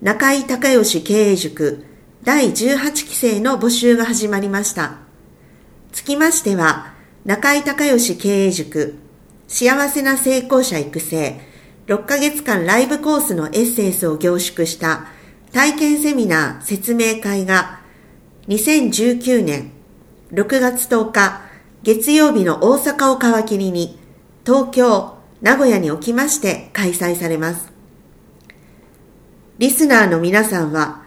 中井隆義経営塾第18期生の募集が始まりました。つきましては、中井隆義経営塾幸せな成功者育成6ヶ月間ライブコースのエッセンスを凝縮した体験セミナー説明会が2019年6月10日月曜日の大阪を皮切りに東京、名古屋におきまして開催されます。リスナーの皆さんは、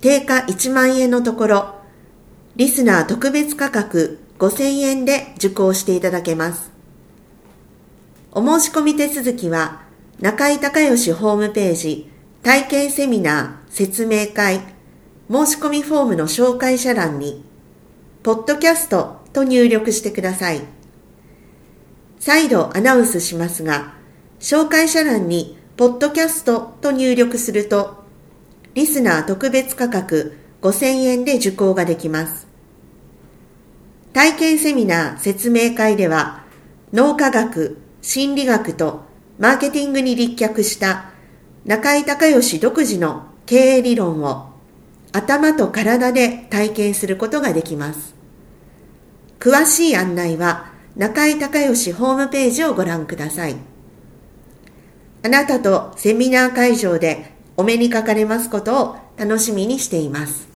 定価1万円のところ、リスナー特別価格5000円で受講していただけます。お申し込み手続きは、中井隆義ホームページ、体験セミナー、説明会、申し込みフォームの紹介者欄に、ポッドキャストと入力してください。再度アナウンスしますが、紹介者欄にポッドキャストと入力すると、リスナー特別価格5000円で受講ができます。体験セミナー説明会では、脳科学、心理学とマーケティングに立脚した中井隆義独自の経営理論を頭と体で体験することができます。詳しい案内は中井隆義ホームページをご覧ください。あなたとセミナー会場でお目にかかれますことを楽しみにしています。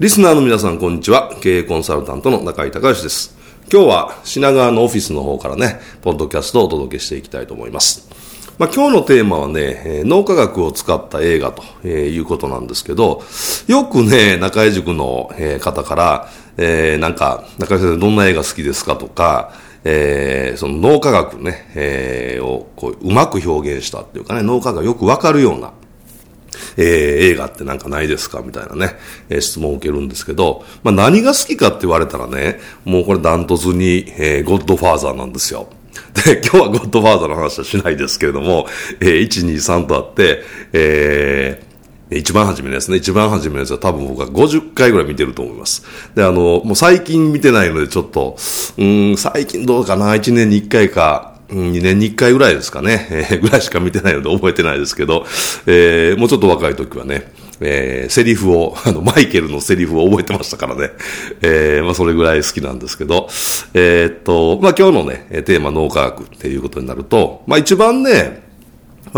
リスナーの皆さん、こんにちは。経営コンサルタントの中井隆義です。今日は品川のオフィスの方からね、ポッドキャストをお届けしていきたいと思います。まあ、今日のテーマはね、脳科学を使った映画ということなんですけど、よくね、中井塾の方から、えー、なんか、中井先生どんな映画好きですかとか、えー、その脳科学ね、えー、をこううまく表現したっていうかね、脳科学がよくわかるような、えー、映画ってなんかないですかみたいなね、えー、質問を受けるんですけど、まあ何が好きかって言われたらね、もうこれダントツに、えー、ゴッドファーザーなんですよ。で、今日はゴッドファーザーの話はしないですけれども、えー、1、2、3とあって、えー、一番初めのやつね、一番初めのやつは多分僕は50回ぐらい見てると思います。で、あの、もう最近見てないのでちょっと、うん、最近どうかな、1年に1回か、2年に1回ぐらいですかね、えー、ぐらいしか見てないので覚えてないですけど、えー、もうちょっと若い時はね、えー、セリフを、あの、マイケルのセリフを覚えてましたからね。えー、まあ、それぐらい好きなんですけど、えー、っと、まあ、今日のね、テーマ脳科学っていうことになると、まあ、一番ね、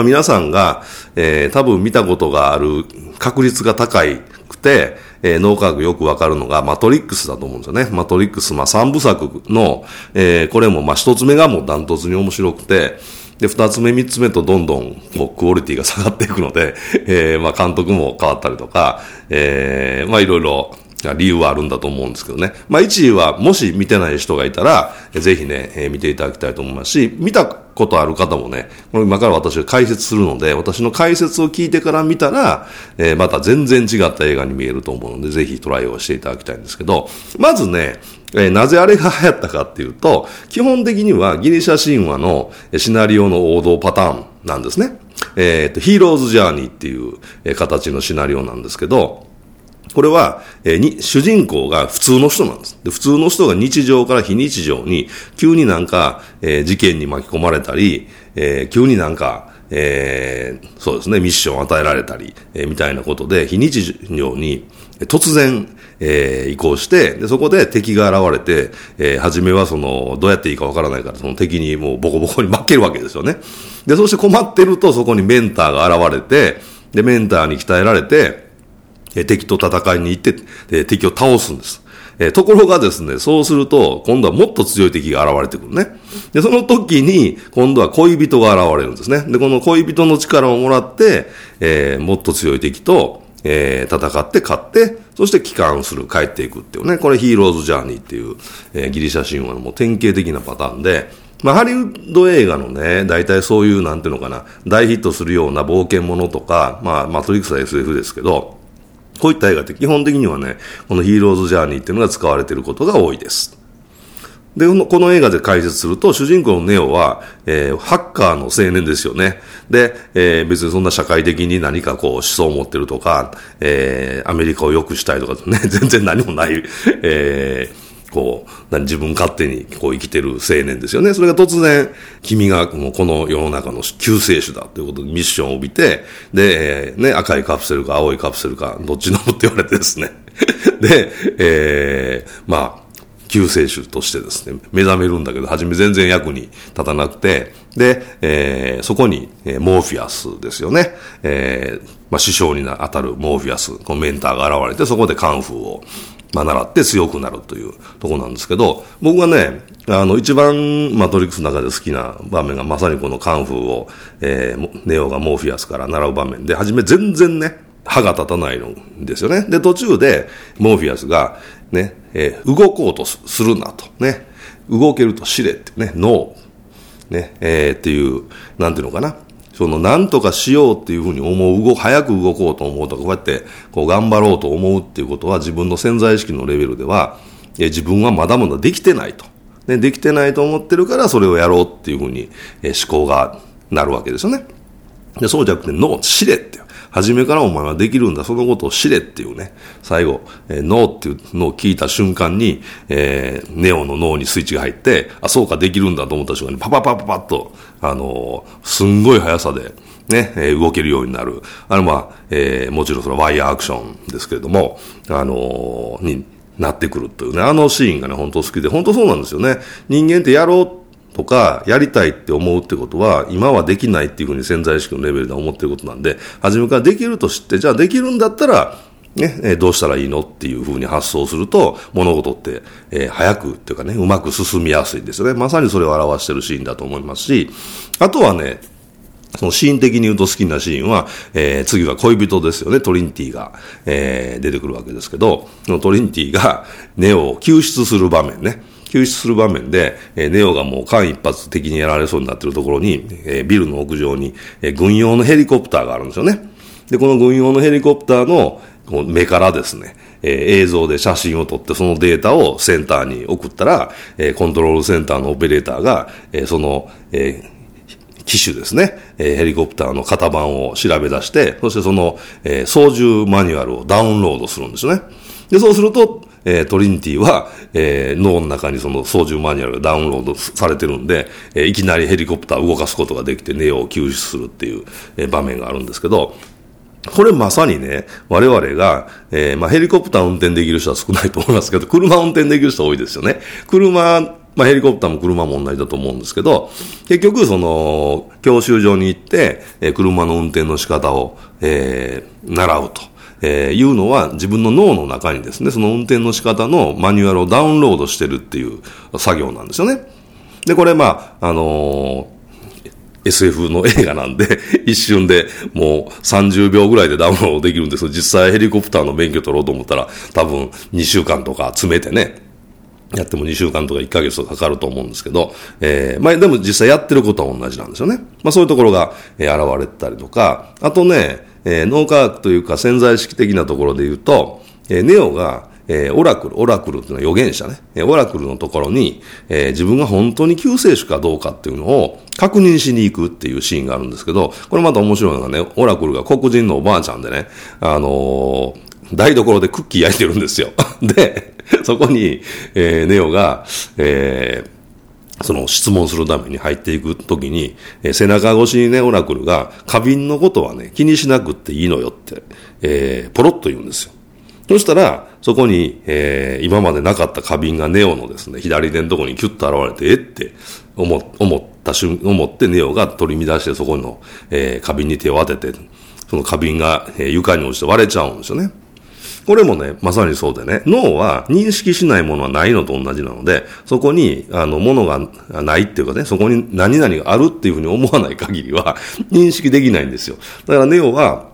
まあ、皆さんが、えー、多分見たことがある確率が高いくて、えー、脳科学よくわかるのがマトリックスだと思うんですよね。マトリックス、まあ、三部作の、えー、これも、まあ、一つ目がもうダントツに面白くて、で、二つ目、三つ目とどんどん、こう、クオリティが下がっていくので、えー、まあ、監督も変わったりとか、えー、まあ、いろいろ、理由はあるんだと思うんですけどね。まあ、1位は、もし見てない人がいたら、ぜひね、えー、見ていただきたいと思いますし、見たことある方もね、これ今から私が解説するので、私の解説を聞いてから見たら、えー、また全然違った映画に見えると思うので、ぜひトライをしていただきたいんですけど、まずね、えー、なぜあれが流行ったかっていうと、基本的にはギリシャ神話のシナリオの王道パターンなんですね。えっ、と、ヒーローズジャーニーっていう形のシナリオなんですけど、これは、えー、に、主人公が普通の人なんです。で、普通の人が日常から非日常に、急になんか、えー、事件に巻き込まれたり、えー、急になんか、えー、そうですね、ミッションを与えられたり、えー、みたいなことで、非日常に、突然、えー、移行して、で、そこで敵が現れて、えー、初めはその、どうやっていいかわからないから、その敵にもうボコボコに負けるわけですよね。で、そして困ってると、そこにメンターが現れて、で、メンターに鍛えられて、え敵と戦いに行って、え敵を倒すんです。えところがですね、そうすると、今度はもっと強い敵が現れてくるね。で、その時に、今度は恋人が現れるんですね。で、この恋人の力をもらって、えー、もっと強い敵と、えー、戦って勝って、そして帰還する、帰っていくっていうね、これヒーローズジャーニーっていう、えー、ギリシャ神話のもう典型的なパターンで、まあ、ハリウッド映画のね、大体そういう、なんていうのかな、大ヒットするような冒険ものとか、まあ、マトリックスは SF ですけど、こういった映画って基本的にはね、このヒーローズジャーニーっていうのが使われていることが多いです。で、この映画で解説すると、主人公のネオは、えー、ハッカーの青年ですよね。で、えー、別にそんな社会的に何かこう思想を持ってるとか、えー、アメリカを良くしたいとかね、全然何もない、えー、こう、自分勝手にこう生きてる青年ですよね。それが突然、君がもうこの世の中の救世主だということでミッションを帯びて、で、えー、ね、赤いカプセルか青いカプセルか、どっち飲むって言われてですね。で、えー、まあ、救世主としてですね、目覚めるんだけど、初め全然役に立たなくて、で、えー、そこに、えー、モーフィアスですよね。えー、まあ、師匠に当たるモーフィアス、このメンターが現れて、そこでカンフーを、まあ、習って強くなるというとこなんですけど、僕はね、あの、一番マトリックスの中で好きな場面がまさにこのカンフーを、えー、ネオがモーフィアスから習う場面。で、はじめ全然ね、歯が立たないんですよね。で、途中で、モーフィアスが、ね、えー、動こうとするなと、ね、動けると知れって。ね、ノー、ね、えー、っていう、なんていうのかな、その、なんとかしようっていうふうに思う、動、早く動こうと思うとか、こうやって、こう、頑張ろうと思うっていうことは、自分の潜在意識のレベルでは、え自分はまだまだできてないと。ね、できてないと思ってるから、それをやろうっていうふうに、え思考がなるわけですよね。で、そうじゃなくて、脳、知れって初めからお前はできるんだ、そのことを知れっていうね、最後、えー、ノーっていうのを聞いた瞬間に、えー、ネオの脳にスイッチが入って、あ、そうか、できるんだと思った瞬間に、パパパパパッと、あのー、すんごい速さで、ね、えー、動けるようになる。あの、まあ、えー、もちろんそのワイヤーアクションですけれども、あの、になってくるというね、あのシーンがね、本当好きで、本当そうなんですよね。人間ってやろうとか、やりたいって思うってことは、今はできないっていうふうに潜在意識のレベルで思ってることなんで、初めからできると知って、じゃあできるんだったら、ね、えどうしたらいいのっていうふうに発想すると、物事って、えー、早くっていうかね、うまく進みやすいんですよね。まさにそれを表してるシーンだと思いますし、あとはね、そのシーン的に言うと好きなシーンは、えー、次は恋人ですよね、トリンティが、えー、出てくるわけですけど、そのトリンティがネオを救出する場面ね。救出する場間で、ネオがもう間一髪的にやられそうになっているところに、ビルの屋上に、軍用のヘリコプターがあるんですよね。で、この軍用のヘリコプターの目からですね、えー、映像で写真を撮ってそのデータをセンターに送ったら、えー、コントロールセンターのオペレーターが、えー、その、え、機種ですね、え、ヘリコプターの型番を調べ出して、そしてその、え、操縦マニュアルをダウンロードするんですよね。で、そうすると、えー、トリニティは、えー、脳の中にその操縦マニュアルがダウンロードされてるんで、えー、いきなりヘリコプターを動かすことができてネオを救出するっていう、えー、場面があるんですけど、これまさにね、我々が、えー、まあヘリコプター運転できる人は少ないと思いますけど、車運転できる人多いですよね。車、まあヘリコプターも車も同じだと思うんですけど、結局その、教習所に行って、えー、車の運転の仕方を、えー、習うと。えー、いうのは自分の脳の中にですね、その運転の仕方のマニュアルをダウンロードしてるっていう作業なんですよね。で、これまあ、あのー SF の映画なんで、一瞬でもう30秒ぐらいでダウンロードできるんですよ、実際ヘリコプターの免許取ろうと思ったら、多分2週間とか詰めてね、やっても2週間とか1ヶ月とかかかると思うんですけど、えー、まあでも実際やってることは同じなんですよね。まあそういうところが、えー、現れたりとか、あとね、えー、脳科学というか潜在意識的なところで言うと、えー、ネオが、えー、オラクル、オラクルっていうのは預言者ね。えー、オラクルのところに、えー、自分が本当に救世主かどうかっていうのを確認しに行くっていうシーンがあるんですけど、これまた面白いのがね、オラクルが黒人のおばあちゃんでね、あのー、台所でクッキー焼いてるんですよ。で、そこに、えー、ネオが、えー、その質問するために入っていくときに、えー、背中越しにね、オラクルが、花瓶のことはね、気にしなくていいのよって、えー、ポロッと言うんですよ。そしたら、そこに、えー、今までなかった花瓶がネオのですね、左手のとこにキュッと現れて、えって思思った瞬、思ってネオが取り乱してそこの、えー、花瓶に手を当てて、その花瓶が、えー、床に落ちて割れちゃうんですよね。これもね、まさにそうでね、脳は認識しないものはないのと同じなので、そこに、あの、ものがないっていうかね、そこに何々があるっていうふうに思わない限りは、認識できないんですよ。だからネオは、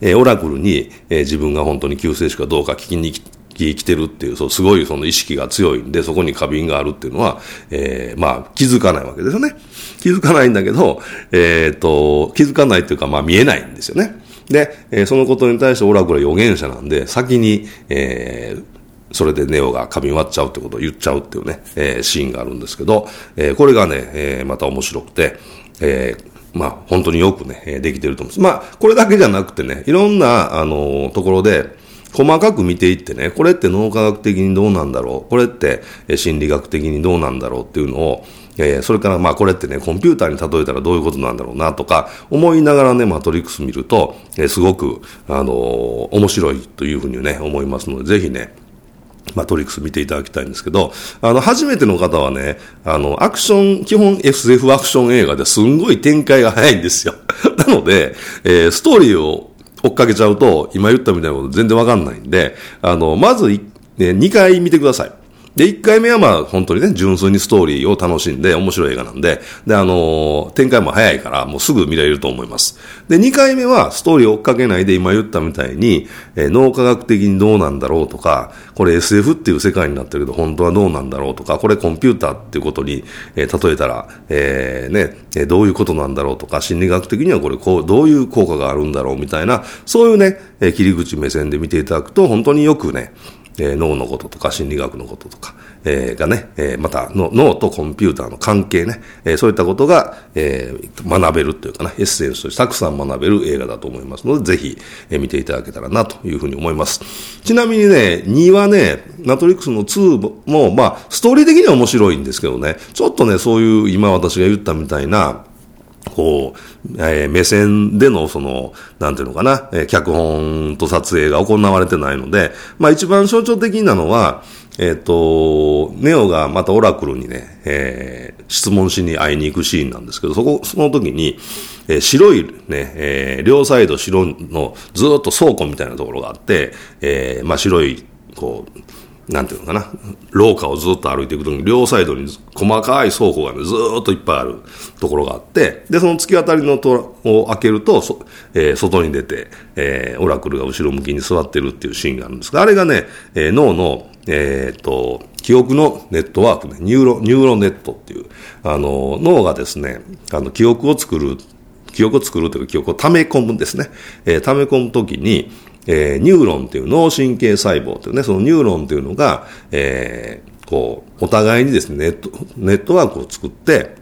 えー、オラクルに、えー、自分が本当に救世主かどうか聞きに生きてるっていう、そう、すごいその意識が強いんで、そこに過敏があるっていうのは、えー、まあ、気づかないわけですよね。気づかないんだけど、えっ、と、気づかないっていうか、まあ、見えないんですよね。で、えー、そのことに対してオラクルは預言者なんで、先に、えー、それでネオが髪割っちゃうってことを言っちゃうっていうね、えー、シーンがあるんですけど、えー、これがね、えー、また面白くて、えー、まあ、本当によくね、できてると思います。まあ、これだけじゃなくてね、いろんな、あの、ところで、細かく見ていってね、これって脳科学的にどうなんだろう、これって心理学的にどうなんだろうっていうのを、えー、それからまあこれってね、コンピューターに例えたらどういうことなんだろうなとか、思いながらね、マトリックス見ると、えー、すごく、あのー、面白いというふうにね、思いますので、ぜひね、マトリックス見ていただきたいんですけど、あの、初めての方はね、あの、アクション、基本 SF アクション映画ですんごい展開が早いんですよ。なので、えー、ストーリーを追っかけちゃうと、今言ったみたいなこと全然わかんないんで、あの、まず、ね、2回見てください。で、1回目はまあ本当にね、純粋にストーリーを楽しんで面白い映画なんで、で、あのー、展開も早いからもうすぐ見られると思います。で、2回目はストーリーを追っかけないで今言ったみたいに、えー、脳科学的にどうなんだろうとか、これ SF っていう世界になってるけど本当はどうなんだろうとか、これコンピューターっていうことに、えー、例えたら、えー、ね、どういうことなんだろうとか、心理学的にはこれこう、どういう効果があるんだろうみたいな、そういうね、え切り口目線で見ていただくと本当によくね、えー、脳のこととか心理学のこととか、えー、がね、えー、またの脳とコンピューターの関係ね、えー、そういったことが、えー、学べるというかね、エッセンスとしてたくさん学べる映画だと思いますので、ぜひ、えー、見ていただけたらなというふうに思います。ちなみにね、2はね、マトリックスの2も、まあ、ストーリー的には面白いんですけどね、ちょっとね、そういう今私が言ったみたいな、こう、えー、目線でのその、なんていうのかな、えー、脚本と撮影が行われてないので、まあ一番象徴的なのは、えっ、ー、と、ネオがまたオラクルにね、えー、質問しに会いに行くシーンなんですけど、そこ、その時に、えー、白いね、えー、両サイド白のずっと倉庫みたいなところがあって、えー、まあ白い、こう、なんていうのかな、廊下をずっと歩いていくときに、両サイドに細かい倉庫がね、ずっといっぱいあるところがあって、で、その突き当たりの戸を開けると、そえー、外に出て、えー、オラクルが後ろ向きに座ってるっていうシーンがあるんですが、あれがね、えー、脳の、えー、っと、記憶のネットワークね、ニューロ、ニューロネットっていう、あの、脳がですね、あの、記憶を作る、記憶を作るというか、記憶を溜め込むんですね。えー、溜め込むときに、えー、ニューロンっていう脳神経細胞というね、そのニューロンっていうのが、えー、こう、お互いにですね、ネット、ネットワークを作って、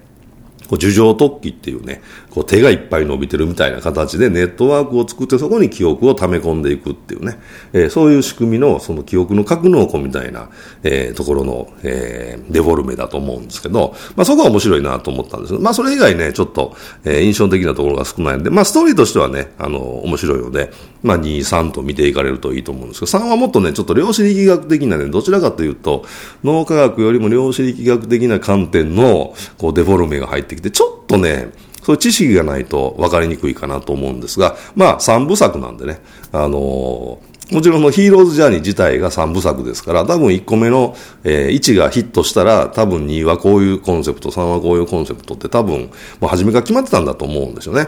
こう、樹状突起っていうね、こう手がいっぱい伸びてるみたいな形でネットワークを作ってそこに記憶を溜め込んでいくっていうね、えー、そういう仕組みのその記憶の格納庫みたいな、えー、ところの、えー、デフォルメだと思うんですけど、まあそこは面白いなと思ったんですけど、まあそれ以外ね、ちょっと、えー、印象的なところが少ないんで、まあストーリーとしてはね、あの、面白いので、まあ2、3と見ていかれるといいと思うんですけど、3はもっとね、ちょっと量子力学的なね、どちらかというと、脳科学よりも量子力学的な観点の、こうデフォルメが入ってきて、ちょっとね、そういう知識がないと分かりにくいかなと思うんですが、まあ、三部作なんでね、あのーもちろんのヒーローズジャーニー自体が三部作ですから、多分1個目の、えー、1がヒットしたら、多分2はこういうコンセプト、3はこういうコンセプトって多分、もう初めから決まってたんだと思うんですよね。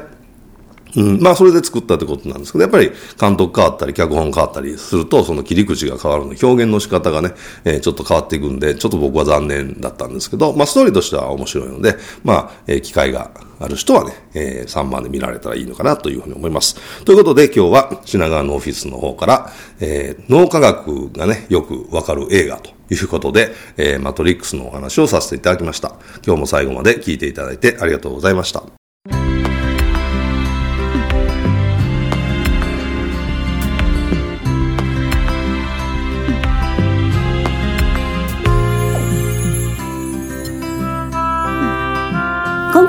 うん、まあ、それで作ったってことなんですけど、やっぱり監督変わったり、脚本変わったりすると、その切り口が変わるの、表現の仕方がね、えー、ちょっと変わっていくんで、ちょっと僕は残念だったんですけど、まあ、ストーリーとしては面白いので、まあ、えー、機会がある人はね、えー、3番で見られたらいいのかなというふうに思います。ということで、今日は品川のオフィスの方から、えー、脳科学がね、よくわかる映画ということで、えー、マトリックスのお話をさせていただきました。今日も最後まで聞いていただいてありがとうございました。